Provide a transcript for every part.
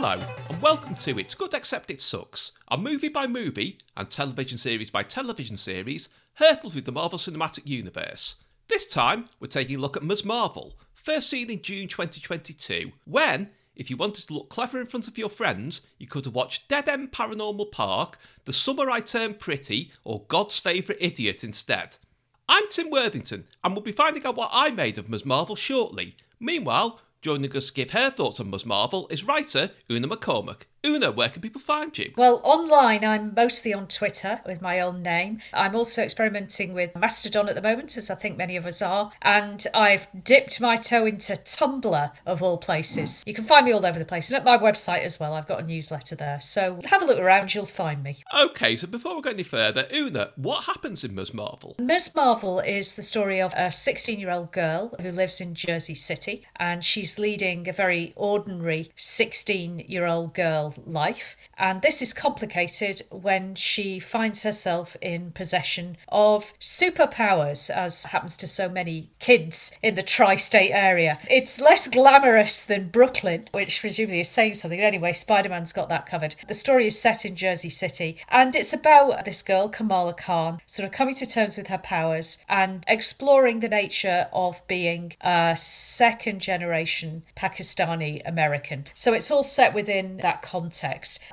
Hello, and welcome to It's Good Except It Sucks, a movie by movie and television series by television series hurtled through the Marvel Cinematic Universe. This time, we're taking a look at Ms. Marvel, first seen in June 2022, when, if you wanted to look clever in front of your friends, you could have watched Dead End Paranormal Park, The Summer I Turned Pretty, or God's Favourite Idiot instead. I'm Tim Worthington, and we'll be finding out what I made of Ms. Marvel shortly. Meanwhile, joining us to give her thoughts on Ms. Marvel is writer Una McCormack. Una, where can people find you? Well, online, I'm mostly on Twitter with my own name. I'm also experimenting with Mastodon at the moment, as I think many of us are. And I've dipped my toe into Tumblr, of all places. You can find me all over the place. And at my website as well, I've got a newsletter there. So have a look around, you'll find me. Okay, so before we go any further, Una, what happens in Ms. Marvel? Ms. Marvel is the story of a 16 year old girl who lives in Jersey City, and she's leading a very ordinary 16 year old girl life. And this is complicated when she finds herself in possession of superpowers, as happens to so many kids in the tri state area. It's less glamorous than Brooklyn, which presumably is saying something. Anyway, Spider Man's got that covered. The story is set in Jersey City, and it's about this girl, Kamala Khan, sort of coming to terms with her powers and exploring the nature of being a second generation Pakistani American. So it's all set within that context.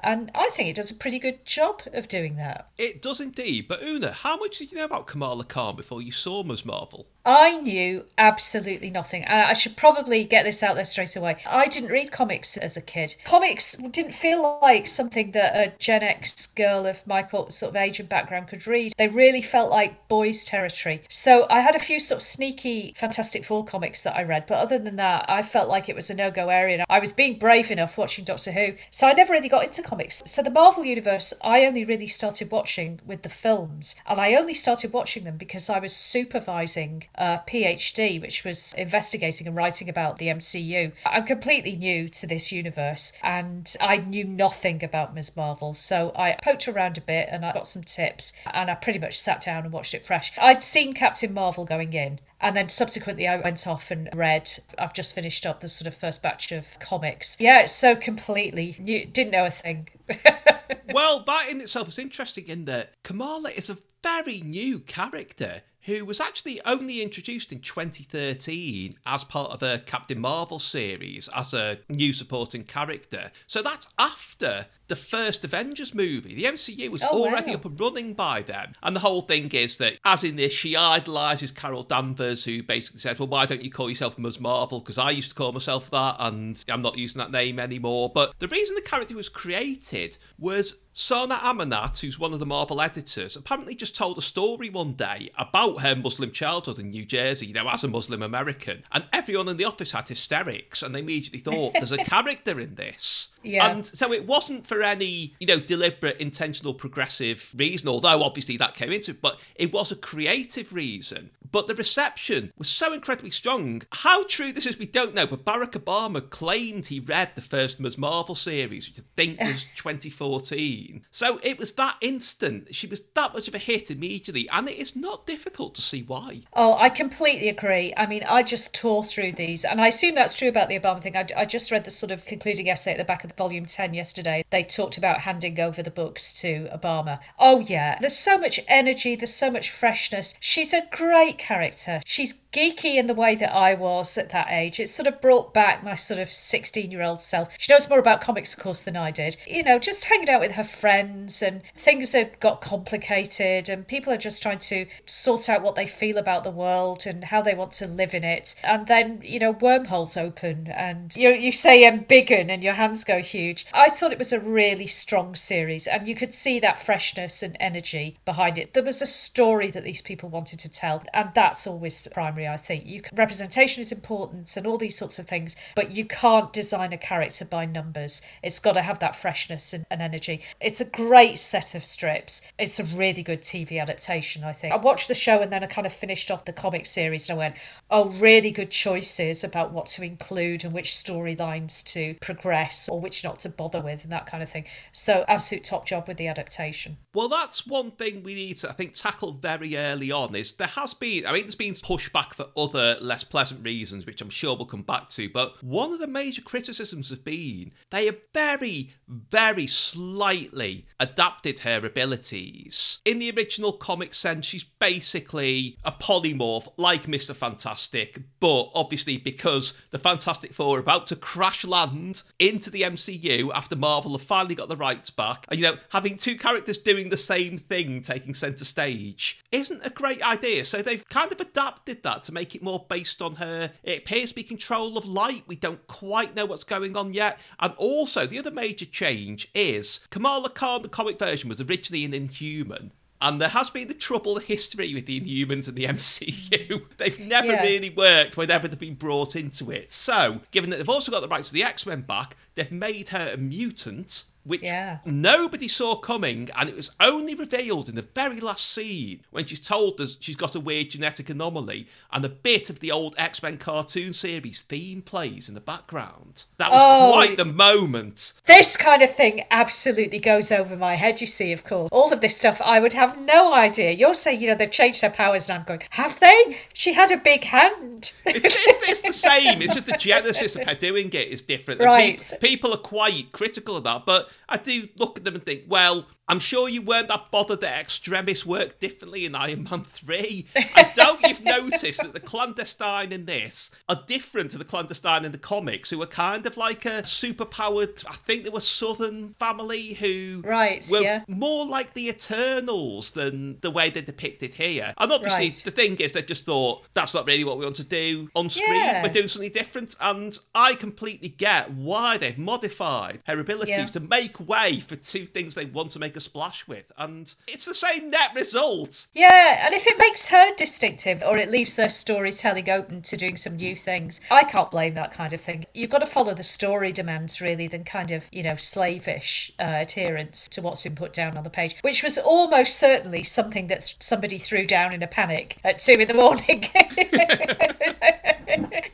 And I think it does a pretty good job of doing that. It does indeed, but Una, how much did you know about Kamala Khan before you saw Ms. Marvel? I knew absolutely nothing. And I should probably get this out there straight away. I didn't read comics as a kid. Comics didn't feel like something that a Gen X girl of my sort of age and background could read. They really felt like boys' territory. So I had a few sort of sneaky Fantastic Four comics that I read, but other than that, I felt like it was a no go area. And I was being brave enough watching Doctor Who. So I never really got into comics. So the Marvel Universe, I only really started watching with the films. And I only started watching them because I was supervising a PhD, which was investigating and writing about the MCU. I'm completely new to this universe and I knew nothing about Ms. Marvel. So I poked around a bit and I got some tips and I pretty much sat down and watched it fresh. I'd seen Captain Marvel going in and then subsequently, I went off and read. I've just finished up the sort of first batch of comics. Yeah, it's so completely new, didn't know a thing. well, that in itself is interesting in that Kamala is a very new character who was actually only introduced in 2013 as part of a Captain Marvel series as a new supporting character. So that's after the first Avengers movie. The MCU was Oh, already wow. up and running by then. And the whole thing is that, as in this, she idolises Carol Danvers, who basically says, Well, why don't you call yourself Ms. Marvel? Because I used to call myself that, and I'm not using that name anymore. But the reason the character was created was Sana Amanat, who's one of the Marvel editors, apparently just told a story one day about her Muslim childhood in New Jersey, you know, as a Muslim American. And everyone in the office had hysterics, and they immediately thought, There's a character in this. Yeah. And so it wasn't for any, you know, deliberate, intentional, progressive reason, although obviously that came into it, but it was a creative reason. But the reception was so incredibly strong. How true this is, we don't know, but Barack Obama claimed he read the first Ms. Marvel series, which I think was 2014. So it was that instant. She was that much of a hit immediately, and it is not difficult to see why. Oh, I completely agree. I mean, I just tore through these, and I assume that's true about the Obama thing. I, I just read the sort of concluding essay at the back of the volume 10 yesterday. They talked about handing over the books to Obama. Oh, yeah, there's so much energy, there's so much freshness. She's a great character. She's geeky in the way that I was at that age. It sort of brought back my sort of 16 year old self. She knows more about comics, of course, than I did. You know, just hanging out with her friends and things have got complicated and people are just trying to sort out what they feel about the world and how they want to live in it. And then, you know, wormholes open and you, you say embiggen and your hands go huge. I thought it was a really strong series and you could see that freshness and energy behind it. There was a story that these people wanted to tell and that's always primary, I think. You can, representation is important and all these sorts of things, but you can't design a character by numbers. It's got to have that freshness and, and energy. It's a great set of strips. It's a really good TV adaptation, I think. I watched the show and then I kind of finished off the comic series and I went, oh, really good choices about what to include and which storylines to progress or which not to bother with and that kind of thing. So, absolute top job with the adaptation. Well, that's one thing we need to, I think, tackle very early on. Is there has been, I mean, there's been pushback for other less pleasant reasons, which I'm sure we'll come back to. But one of the major criticisms have been they have very, very slightly adapted her abilities. In the original comic sense, she's basically a polymorph like Mr. Fantastic, but obviously because the Fantastic Four are about to crash land into the MCU after Marvel have finally got the rights back, and you know, having two characters doing the same thing taking centre stage isn't a great idea. So they've kind of adapted that to make it more based on her. It appears to be control of light. We don't quite know what's going on yet. And also, the other major change is Kamala Khan, the comic version, was originally an Inhuman. And there has been the troubled history with the Inhumans and the MCU. They've never Yeah. really worked whenever they've been brought into it. So, given that they've also got the rights to the X Men back, they've made her a mutant, which Yeah. nobody saw coming, and it was only revealed in the very last scene when she's told us she's got a weird genetic anomaly, and a bit of the old X Men cartoon series theme plays in the background. That was Oh. quite the moment. This kind of thing absolutely goes over my head, you see, of course. All of this stuff, I would have no idea. You're saying, you know, they've changed her powers, and I'm going, have they? She had a big hand. It's, it's, it's the same. It's just the genesis of her doing it is different. Right. pe- people are quite critical of that, but I do look at them and think, well, I'm sure you weren't that bothered that Extremis worked differently in Iron Man 3. I doubt you've noticed that the clandestine in this are different to the clandestine in the comics, who are kind of like a superpowered, I think they were Southern family who Right, were yeah. more like the Eternals than the way they're depicted here. And obviously, Right. the thing is, they just thought that's not really what we want to do on screen. Yeah. We're doing something different, and I completely get why they've modified her abilities Yeah. to make way for two things they want to make a splash with, and it's the same net result. Yeah, and if it makes her distinctive or it leaves their storytelling open to doing some new things, I can't blame that kind of thing. You've got to follow the story demands really than kind of, you know, slavish uh, adherence to what's been put down on the page, which was almost certainly something that somebody threw down in a panic at two in the morning.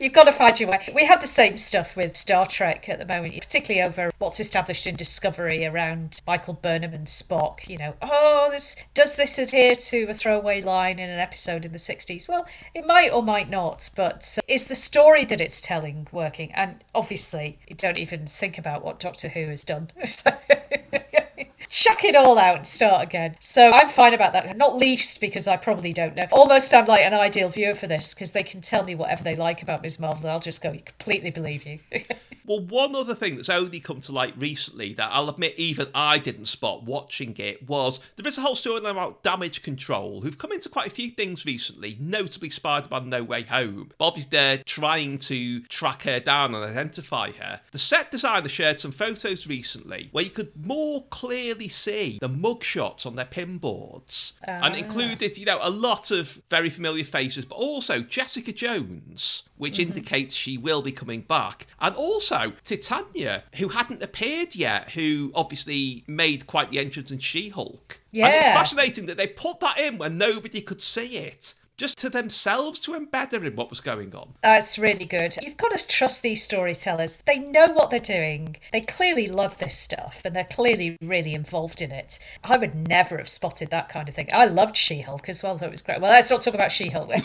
You've got to find your way. We have the same stuff with Star Trek at the moment, particularly over what's established in Discovery around Michael Burnham and Spock. You know, oh, this does this adhere to a throwaway line in an episode in the 60s? Well, it might or might not, but uh, is the story that it's telling working? And obviously, you don't even think about what Doctor Who has done. So- chuck it all out and start again. So I'm fine about that. Not least because I probably don't know. Almost I'm like an ideal viewer for this because they can tell me whatever they like about Ms. Marvel and I'll just go completely believe you. Well, one other thing that's only come to light recently that I'll admit even I didn't spot watching it was there is a whole storyline about damage control who've come into quite a few things recently, notably Spider Man No Way Home. But obviously, they're trying to track her down and identify her. The set designer shared some photos recently where you could more clearly see the mugshots on their pinboards and ah. included, you know, a lot of very familiar faces, but also Jessica Jones, which mm-hmm. indicates she will be coming back, and also Titania, who hadn't appeared yet, who obviously made quite the entrance in She Hulk. And it's fascinating that they put that in when nobody could see it. Just to themselves to embed her in what was going on. That's really good. You've got to trust these storytellers. They know what they're doing. They clearly love this stuff and they're clearly really involved in it. I would never have spotted that kind of thing. I loved She Hulk as well, though it was great. Well, let's not talk about She Hulk.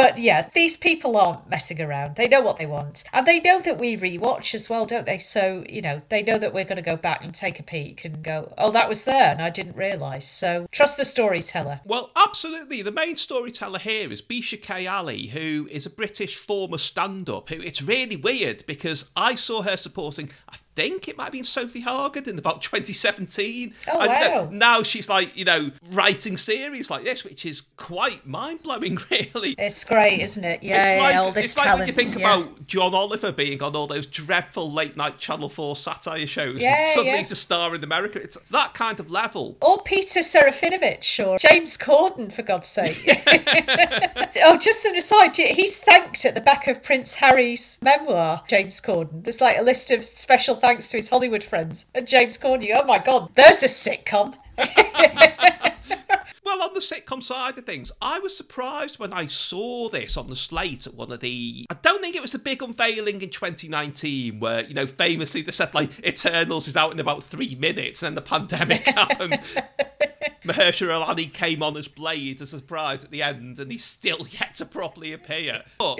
but yeah, these people aren't messing around. They know what they want. And they know that we rewatch as well, don't they? So, you know, they know that we're going to go back and take a peek and go, oh, that was there and I didn't realise. So trust the storyteller. Well, absolutely. The main storyteller here is Bisha K. Ali, who is a British former stand up. Who it's really weird because I saw her supporting, I think it might have been Sophie Hargard in about 2017. Oh, And, wow. now she's like, you know, writing series like this, which is quite mind blowing, really. It's great, isn't it? Yeah, it's like, yeah, all this it's like when you think yeah. about John Oliver being on all those dreadful late night Channel 4 satire shows Yeah, and suddenly yeah. to star in America. It's that kind of level. Or Peter Serafinowicz or James Corden, for God's sake. oh, just an aside, he's thanked at the back of Prince Harry's memoir, James Corden. There's like a list of special thanks to his Hollywood friends. And James Corden, you- oh my God, there's a sitcom. Well, on the sitcom side of things, I was surprised when I saw this on the slate at one of the. I don't think it was the big unveiling in 2019 where, you know, famously they said, like, Eternals is out in about three minutes and then the pandemic happened. Mahershala Ali came on as Blade as a surprise at the end and he's still yet to properly appear. But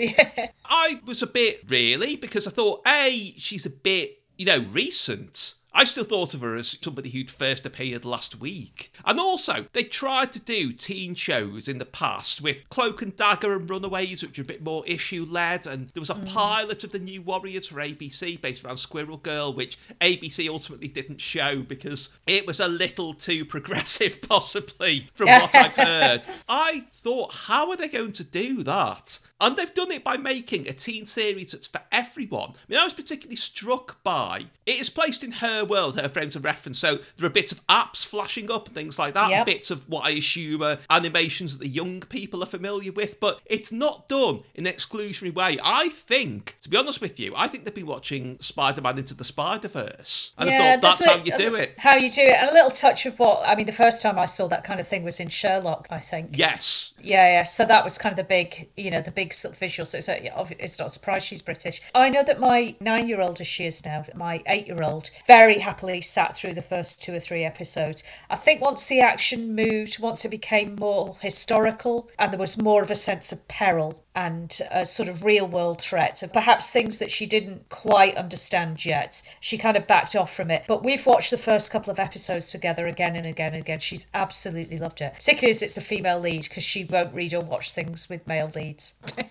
I was a bit, really, because I thought, A, she's a bit, you know, recent. I still thought of her as somebody who'd first appeared last week. And also, they tried to do teen shows in the past with Cloak and Dagger and Runaways, which are a bit more issue led. And there was a mm. pilot of the New Warriors for ABC based around Squirrel Girl, which ABC ultimately didn't show because it was a little too progressive, possibly, from what I've heard. I thought, how are they going to do that? And they've done it by making a teen series that's for everyone. I mean, I was particularly struck by it is placed in her world, her frames of reference. So there are bits of apps flashing up and things like that, Yep. bits of what I assume are animations that the young people are familiar with, but it's not done in an exclusionary way. I think, to be honest with you, I think they've been watching Spider Man Into the Spider Verse. And I thought that's how you do it. How you do it. And a little touch of what, I mean, the first time I saw that kind of thing was in Sherlock, I think. Yes. Yeah, yeah. So that was kind of the big, you know, the big sort of visual. So it's, a, it's not a surprise she's British. I know that my nine-year-old, as she is now, my eight-year-old, very happily sat through the first two or three episodes. I think once the action moved, once it became more historical, and there was more of a sense of peril and a sort of real world threat of perhaps things that she didn't quite understand yet. She kind of backed off from it. But we've watched the first couple of episodes together again and again and again. She's absolutely loved it. Particularly as it's a female lead because she won't read or watch things with male leads.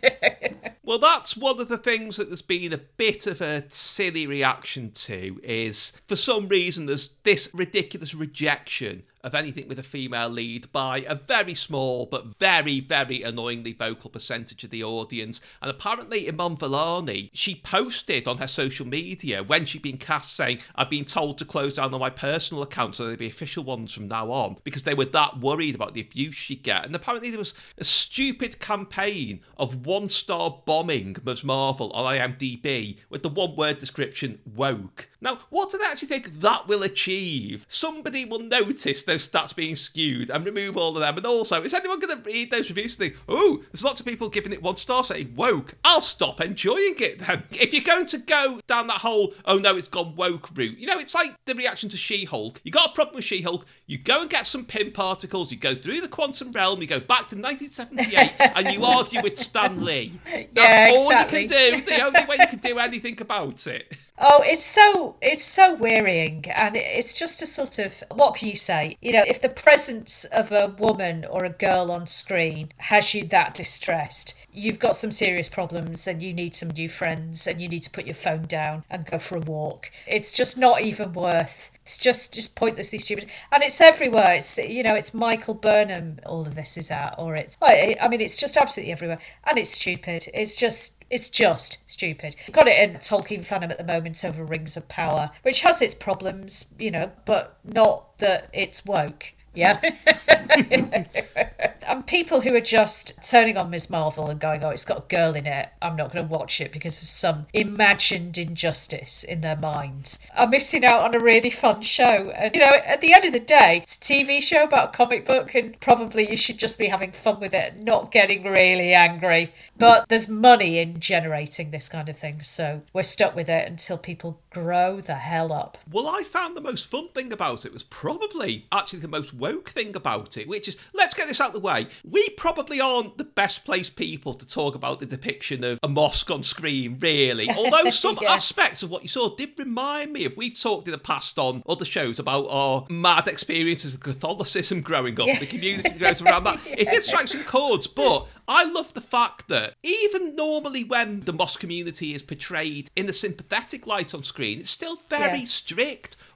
Well, that's one of the things that there's been a bit of a silly reaction to is for some reason there's this ridiculous rejection of anything with a female lead by a very small but very, very annoyingly vocal percentage of the audience. And apparently, Iman Vellani, she posted on her social media when she'd been cast saying, I've been told to close down on my personal accounts so there'll be official ones from now on because they were that worried about the abuse she'd get. And apparently, there was a stupid campaign of one star bombing Ms. Marvel on IMDb with the one word description woke. Now, what do they actually think that will achieve? Somebody will notice those stats being skewed and remove all of them. And also, is anyone going to read those reviews and think, oh, there's lots of people giving it one star saying woke? I'll stop enjoying it then. If you're going to go down that whole, oh no, it's gone woke route, you know, it's like the reaction to She Hulk. You got a problem with She Hulk, you go and get some Pym particles, you go through the quantum realm, you go back to 1978, and you argue with Stan Lee. That's Yeah, all exactly. you can do. The only way you can do anything about it. Oh, it's so it's so wearying, and it's just a sort of what can you say? You know, if the presence of a woman or a girl on screen has you that distressed, you've got some serious problems, and you need some new friends, and you need to put your phone down and go for a walk. It's just not even worth. It's just just pointlessly stupid, and it's everywhere. It's you know, it's Michael Burnham. All of this is at, or it's. I mean, it's just absolutely everywhere, and it's stupid. It's just it's just stupid. Got it in Tolkien fandom at the moment over Rings of Power, which has its problems, you know, but not that it's woke. Yeah. and people who are just turning on Ms. Marvel and going, oh, it's got a girl in it. I'm not going to watch it because of some imagined injustice in their minds. are missing out on a really fun show. And, you know, at the end of the day, it's a TV show about a comic book, and probably you should just be having fun with it, not getting really angry. But there's money in generating this kind of thing, so we're stuck with it until people grow the hell up. Well, I found the most fun thing about it was probably actually the most woke thing about it, which is let's get this out of the way. we probably aren't the best placed people to talk about the depiction of a mosque on screen, really. Although some Yeah. aspects of what you saw did remind me of we've talked in the past on other shows about our mad experiences of Catholicism growing up, Yeah. the community that goes around that. It did strike some chords, but I love the fact that even normally when the mosque community is portrayed in a sympathetic light on screen, it's still very Yeah.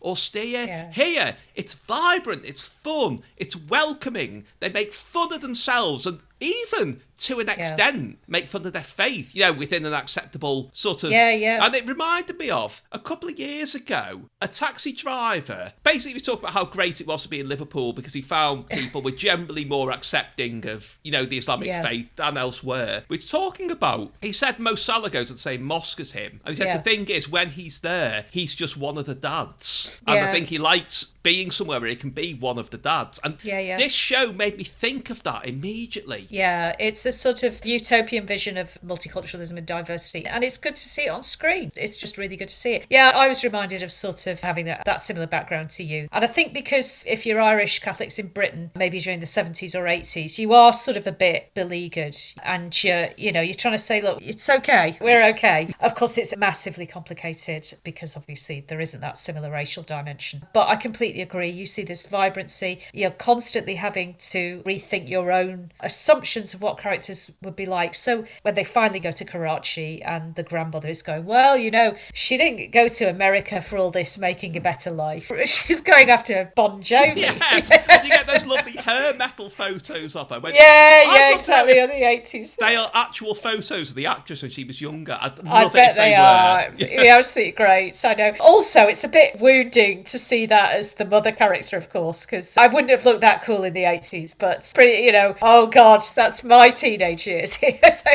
Strict, austere. Yeah. Here, it's vibrant, it's fun, it's welcoming. They make fun of themselves and even to an extent make fun of their faith, you know, within an acceptable sort of Yeah, yeah. and it reminded me of a couple of years ago, a taxi driver. Basically, we talked about how great it was to be in Liverpool because he found people were generally more accepting of, you know, the Islamic Yeah. faith than elsewhere. We're talking about, he said Mo Salah goes to the same mosque as him. And he said Yeah. the thing is, when he's there, he's just one of the dads. And I think he likes being somewhere where he can be one of the dads. And Yeah, yeah. this show made me think of that immediately. Yeah, it's a sort of utopian vision of multiculturalism and diversity, and it's good to see it on screen. It's just really good to see it. Yeah, I was reminded of sort of having that, that similar background to you. And I think because if you're Irish Catholics in Britain, maybe during the 70s or 80s, you are sort of a bit beleaguered and you're, you know, you're trying to say, look, it's okay, we're okay. Of course, it's massively complicated because obviously there isn't that similar racial dimension. But I completely agree. You see this vibrancy, you're constantly having to rethink your own assumptions of what characters would be like. So when they finally go to Karachi and the grandmother is going, well, you know, she didn't go to America for all this making a better life. She's going after Bon Jovi. Yes, and you get those lovely hair metal photos of her. When, Yeah, yeah, exactly. On the 80s. They are actual photos of the actress when she was younger. I'd I love it bet they, they, are. were. Yeah, absolutely great. I know. Also, it's a bit wounding to see that as the mother character, of course, because I wouldn't have looked that cool in the 80s, but pretty, you know, oh God, that's my teenage years. So-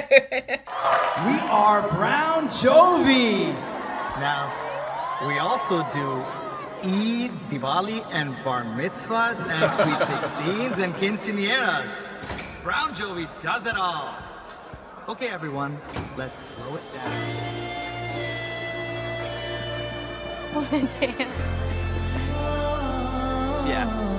We are Brown Jovi. Now, we also do Eid, Diwali, and Bar Mitzvahs, and Sweet 16s, and Quinceañeras. Brown Jovi does it all. Okay, everyone, let's slow it down. Wanna dance? Yeah.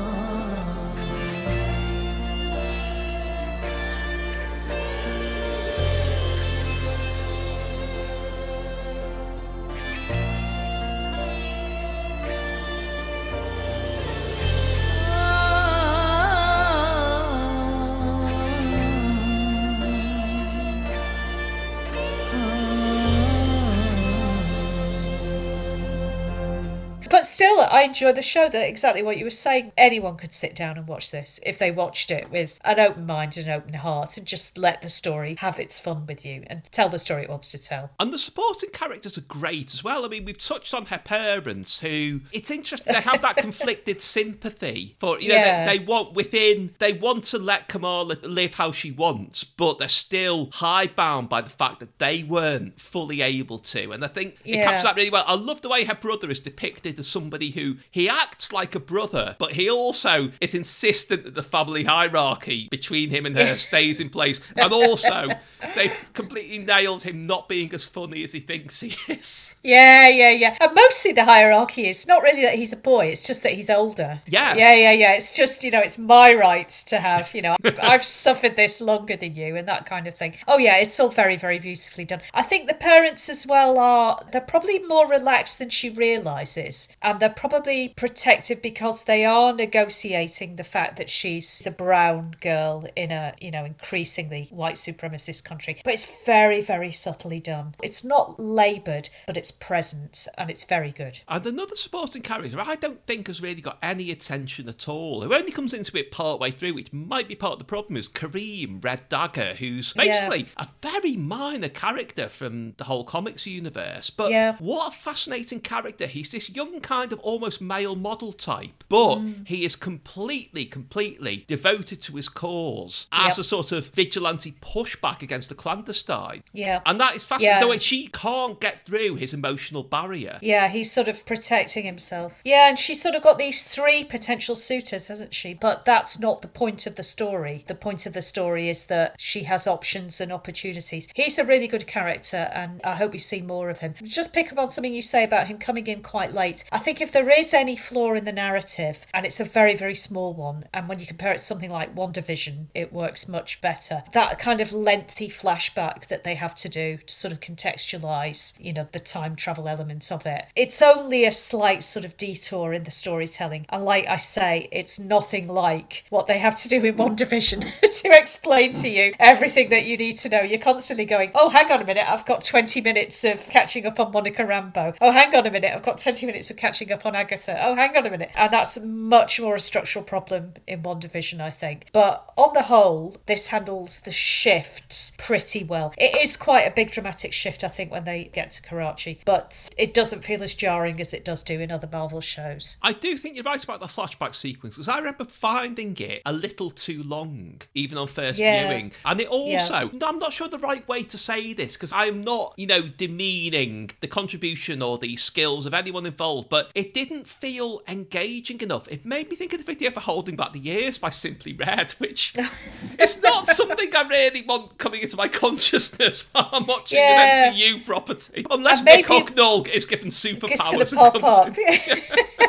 But still, I enjoy the show. That exactly what you were saying. Anyone could sit down and watch this if they watched it with an open mind and an open heart, and just let the story have its fun with you and tell the story it wants to tell. And the supporting characters are great as well. I mean, we've touched on her parents, who it's interesting. They have that conflicted sympathy for you know Yeah. they, they want within they want to let Kamala live how she wants, but they're still high-bound by the fact that they weren't fully able to. And I think it Yeah. captures that really well. I love the way her brother is depicted as somebody who he acts like a brother, but he also is insistent that the family hierarchy between him and her stays in place. And also, they've completely nailed him not being as funny as he thinks he is. Yeah, yeah, yeah. And mostly the hierarchy is not really that he's a boy, it's just that he's older. Yeah. Yeah, yeah, yeah. It's just, you know, it's my right to have, you know, I've suffered this longer than you and that kind of thing. Oh, yeah, it's all very, very beautifully done. I think the parents as well are, they're probably more relaxed than she realises. And they're probably protective because they are negotiating the fact that she's a brown girl in a, you know, increasingly white supremacist country. But it's very, very subtly done. It's not laboured, but it's present and it's very good. And another supporting character I don't think has really got any attention at all, who only comes into it part way through, which might be part of the problem, is Kareem Red Dagger, who's Yeah. basically a very minor character from the whole comics universe. But Yeah. what a fascinating character. He's this young kind of almost male model type, but Mm. he is completely, completely devoted to his cause as Yep. a sort of vigilante pushback against the clandestine. Yeah. And that is fascinating. Yeah. The way she can't get through his emotional barrier. Yeah, he's sort of protecting himself. Yeah, and she's sort of got these three potential suitors, hasn't she? But that's not the point of the story. The point of the story is that she has options and opportunities. He's a really good character, and I hope we see more of him. Just pick up on something you say about him coming in quite late. I think if there is any flaw in the narrative, and it's a very, very small one, and when you compare it to something like WandaVision, it works much better. That kind of lengthy flashback that they have to do to sort of contextualize, you know, the time travel element of it. It's only a slight sort of detour in the storytelling. And like I say, it's nothing like what they have to do in WandaVision to explain to you everything that you need to know. You're constantly going, oh, hang on a minute, I've got 20 minutes of catching up on Monica Rambeau. Oh, hang on a minute, I've got 20 minutes of catching up on Agatha. Oh, hang on a minute. And that's much more a structural problem in WandaVision, I think. But on the whole, this handles the shifts pretty well. It is quite a big dramatic shift, I think, when they get to Karachi, but it doesn't feel as jarring as it does do in other Marvel shows. I do think you're right about the flashback sequence because I remember finding it a little too long, even on first Yeah. viewing. And it also, I'm not sure the right way to say this because I'm not, you know, demeaning the contribution or the skills of anyone involved, but it didn't feel engaging enough. It made me think of the video for Holding Back the Years by Simply Red, which it's not something I really want coming into my consciousness while I'm watching Yeah. an MCU property. Unless Mick Hucknall is given superpowers and comes up. in.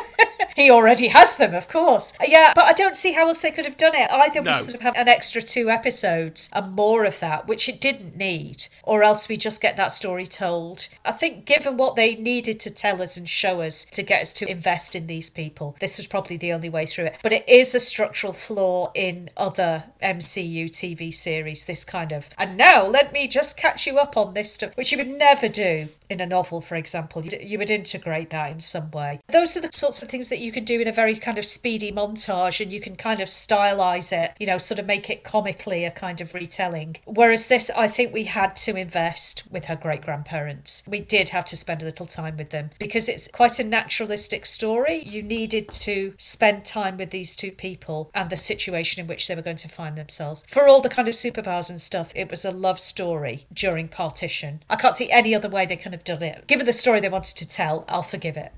he already has them, of course. Yeah, but I don't see how else they could have done it. Either No. we sort of have an extra two episodes and more of that, which it didn't need, or else we just get that story told. I think, given what they needed to tell us and show us to get us to invest in these people, this was probably the only way through it. But it is a structural flaw in other MCU TV series, this kind of. And now let me just catch you up on this stuff, which you would never do in a novel, for example. You would integrate that in some way. Those are the sorts of things that you can do in a very kind of speedy montage and you can kind of stylize it, you know, sort of make it comically a kind of retelling. Whereas this, I think we had to invest with her great grandparents. We did have to spend a little time with them because it's quite a naturalistic story. You needed to spend time with these two people and the situation in which they were going to find themselves. For all the kind of superpowers and stuff, it was a love story during partition. I can't see any other way they could have done it. Given the story they wanted to tell, I'll forgive it.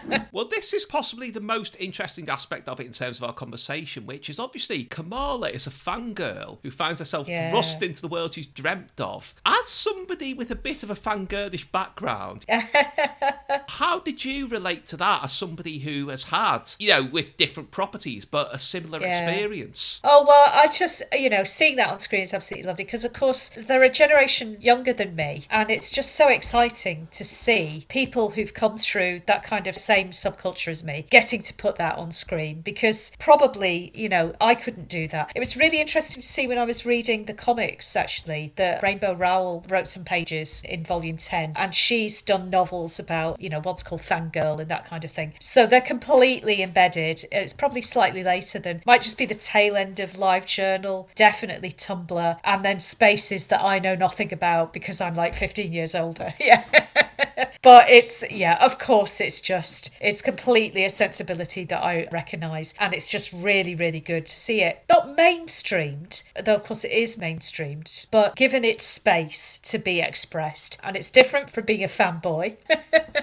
Well, this is possibly the most interesting aspect of it in terms of our conversation, which is obviously Kamala is a fangirl who finds herself Yeah. thrust into the world she's dreamt of. As somebody with a bit of a fangirlish background, how did you relate to that as somebody who has had, you know, with different properties, but a similar Yeah. experience? Oh, well, I just, you know, seeing that on screen is absolutely lovely because, of course, they're a generation younger than me. And it's just so exciting to see people who've come through that kind of same subculture as me getting to put that on screen because probably, you know, I couldn't do that. It was really interesting to see when I was reading the comics, actually, that Rainbow Rowell wrote some pages in volume 10 and she's done novels about, you know, what's called fangirl and that kind of thing. So they're completely embedded. It's probably slightly later than, might just be the tail end of Live Journal, definitely Tumblr, and then spaces that I know nothing about because I'm like 15 years older. Yeah. but it's yeah of course it's just it's completely a sensibility that i recognize and it's just really really good to see it. Not mainstreamed though of course it is mainstreamed but given its space to be expressed and it's different from being a fanboy.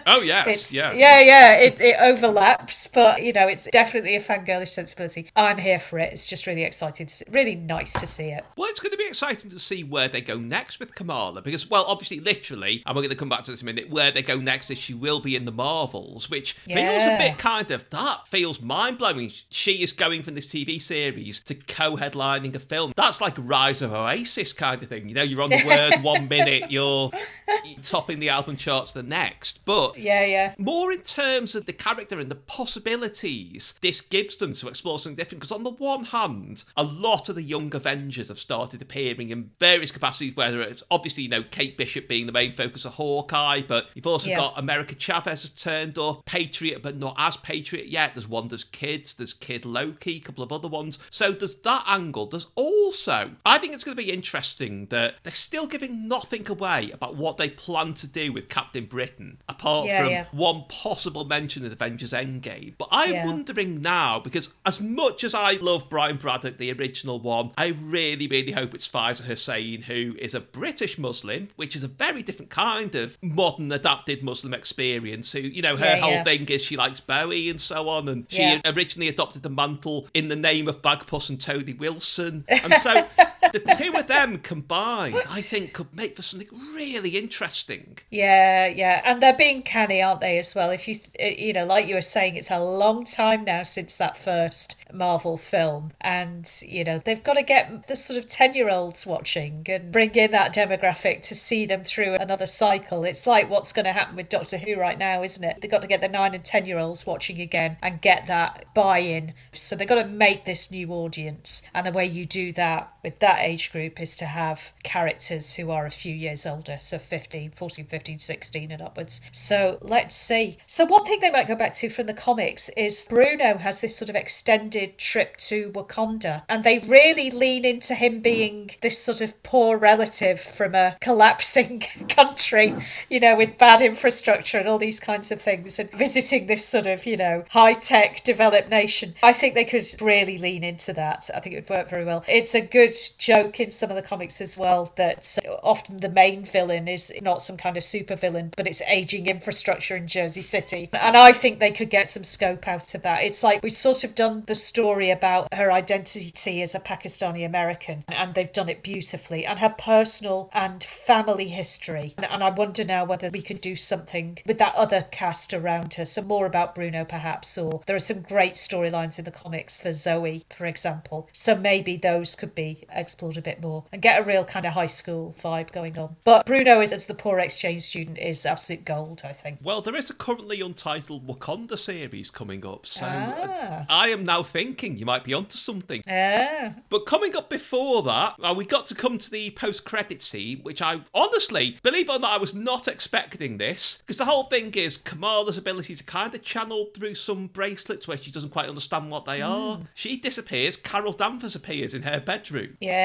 Oh, yes, it's yeah. yeah yeah it, it overlaps but you know it's definitely a fangirlish sensibility. I'm here for it. It's just really exciting to see really nice to see it. Well, it's going to be exciting to see where they go next with Kamala because, well, obviously, literally, and we're going to come back to this in a minute, where they go next is she will be in the Marvels, which feels a bit kind of, that feels mind blowing. She is going from this TV series to co headlining a film. That's like Rise of Oasis kind of thing. You know, you're on the word one minute, you're topping the album charts the next. But yeah yeah more in terms of the character and the possibilities this gives them to explore something different. Because on the one hand, a lot of the young Avengers have started appearing in various capacities, whether it's obviously, you know, Kate Bishop being the main focus of Hawkeye, but you've also Yeah. got America Chavez has turned up, Patriot, but not as Patriot yet. There's one Wanda's kids, there's Kid Loki, a couple of other ones. So there's that angle. There's also, I think it's going to be interesting that they're still giving nothing away about what they plan to do with Captain Britain, apart Yeah, from yeah. one possible mention in Avengers Endgame. But I'm Yeah. wondering now, because as much as I love Brian Braddock, the original one, I really, really hope it's Faiza Hussain, who is a British Muslim, which is a very different kind of modern adapted Muslim experience. Who, you know, her whole yeah. Thing is she likes Bowie and so on, and she Yeah. originally adopted the mantle in the name of Bagpuss and Toadie Wilson. And so the two of them combined, I think, could make for something really interesting. Yeah, yeah, and they're being canny, aren't they? As well. If you, you know, like you were saying, it's a long time now since that first Marvel film, and you know they've got to get the sort of ten-year-olds watching and bring in that demographic to see them through another cycle. It's like what's going to happen with Doctor Who right now, isn't it? They've got to get the nine and ten-year-olds watching again and get that buy-in. So they've got to make this new audience, and the way you do that with that age group is to have characters who are a few years older, so 15, 14, 15, 16 and upwards. So let's see. So one thing they might go back to from the comics is Bruno has this sort of extended trip to Wakanda and they really lean into him being this sort of poor relative from a collapsing country, you know, with bad infrastructure and all these kinds of things and visiting this sort of, you know, high-tech developed nation. I think they could really lean into that. I think it would work very well. It's a good joke in some of the comics as well that often the main villain is not some kind of super villain, but it's aging infrastructure in Jersey City. And I think they could get some scope out of that. It's like we've sort of done the story about her identity as a Pakistani American, and they've done it beautifully, and her personal and family history. And, I wonder now whether we could do something with that other cast around her, some more about Bruno perhaps, or there are some great storylines in the comics for Zoe, for example. So maybe those could be a bit more and get a real kind of high school vibe going on. But Bruno, is, as the poor exchange student, is absolute gold, I think. Well, there is a currently untitled Wakanda series coming up, so Ah. I am now thinking you might be onto something. Yeah. But coming up before that, uh, we got to come to the post-credit scene, which I honestly, believe it or not, I was not expecting this because the whole thing is Kamala's ability to kind of channel through some bracelets where she doesn't quite understand what they are. She disappears. Carol Danvers appears in her bedroom, Yeah.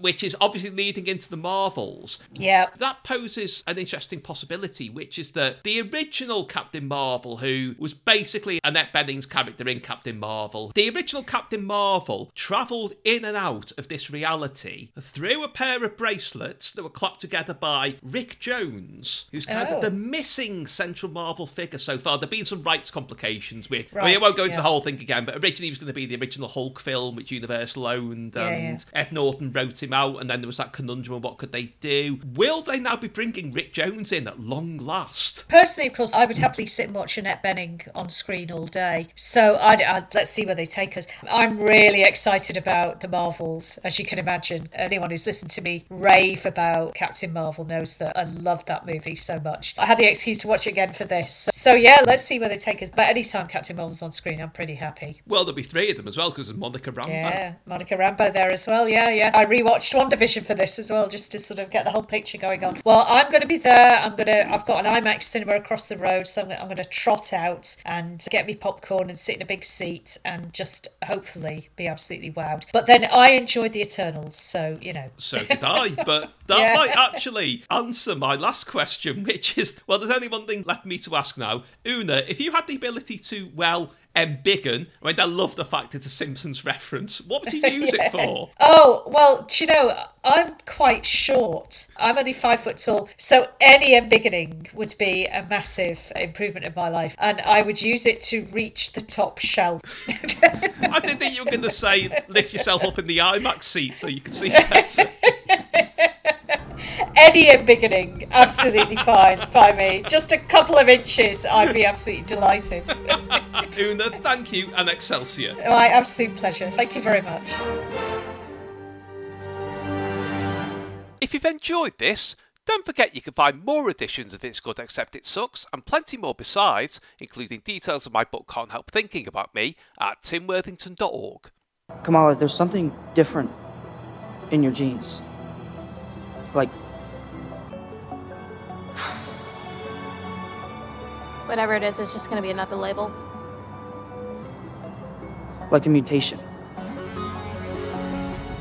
Which is obviously leading into the Marvels. Yeah. That poses an interesting possibility, which is that the original Captain Marvel, who was basically Annette Bening's character in Captain Marvel, the original Captain Marvel travelled in and out of this reality through a pair of bracelets that were clapped together by Rick Jones, who's kind Oh. of the missing central Marvel figure so far. There have been some rights complications with. I mean, I won't go into yeah. the whole thing again, but originally he was going to be the original Hulk film, which Universal owned, Yeah, and yeah. Ed Norton wrote him out, and then there was that conundrum of what could they do. Will they now be bringing Rick Jones in at long last? Personally, of course, I would happily sit and watch Annette Bening on screen all day. So I'd, I'd, let's see where they take us. I'm really excited about the Marvels, as you can imagine. Anyone who's listened to me rave about Captain Marvel knows that I love that movie so much. I had the excuse to watch it again for this. So yeah, let's see where they take us. But anytime Captain Marvel's on screen, I'm pretty happy. Well, there'll be three of them as well because there's Monica Rambeau. Yeah, Monica Rambeau there as well. Yeah, yeah. I rewatched WandaVision for this as well, just to sort of get the whole picture going on. Well, I'm going to be there. I'm going to. I've got an IMAX cinema across the road, so I'm, I'm going to trot out and get me popcorn and sit in a big seat and just hopefully be absolutely wowed. But then I enjoyed the Eternals, so you know. So did I, but that Yeah. might actually answer my last question, which is well, there's only one thing left for me to ask now. Una, if you had the ability to, well, embiggen, I mean, I love the fact it's a Simpsons reference, what would you use it for? Oh, well, do you know, I'm quite short. I'm only five foot tall. So any embiggening would be a massive improvement in my life. And I would use it to reach the top shelf. I didn't think you were going to say lift yourself up in the IMAX seat so you can see better. Any embiggening, absolutely fine by me. Just a couple of inches, I'd be absolutely delighted. Una, thank you, and Excelsior. My absolute pleasure. Thank you very much. If you've enjoyed this, don't forget you can find more editions of It's Good Except It Sucks and plenty more besides, including details of my book Can't Help Thinking About Me at timworthington.org. Kamala, there's something different in your genes. Like, Whatever it is, it's just gonna be another label. like a mutation.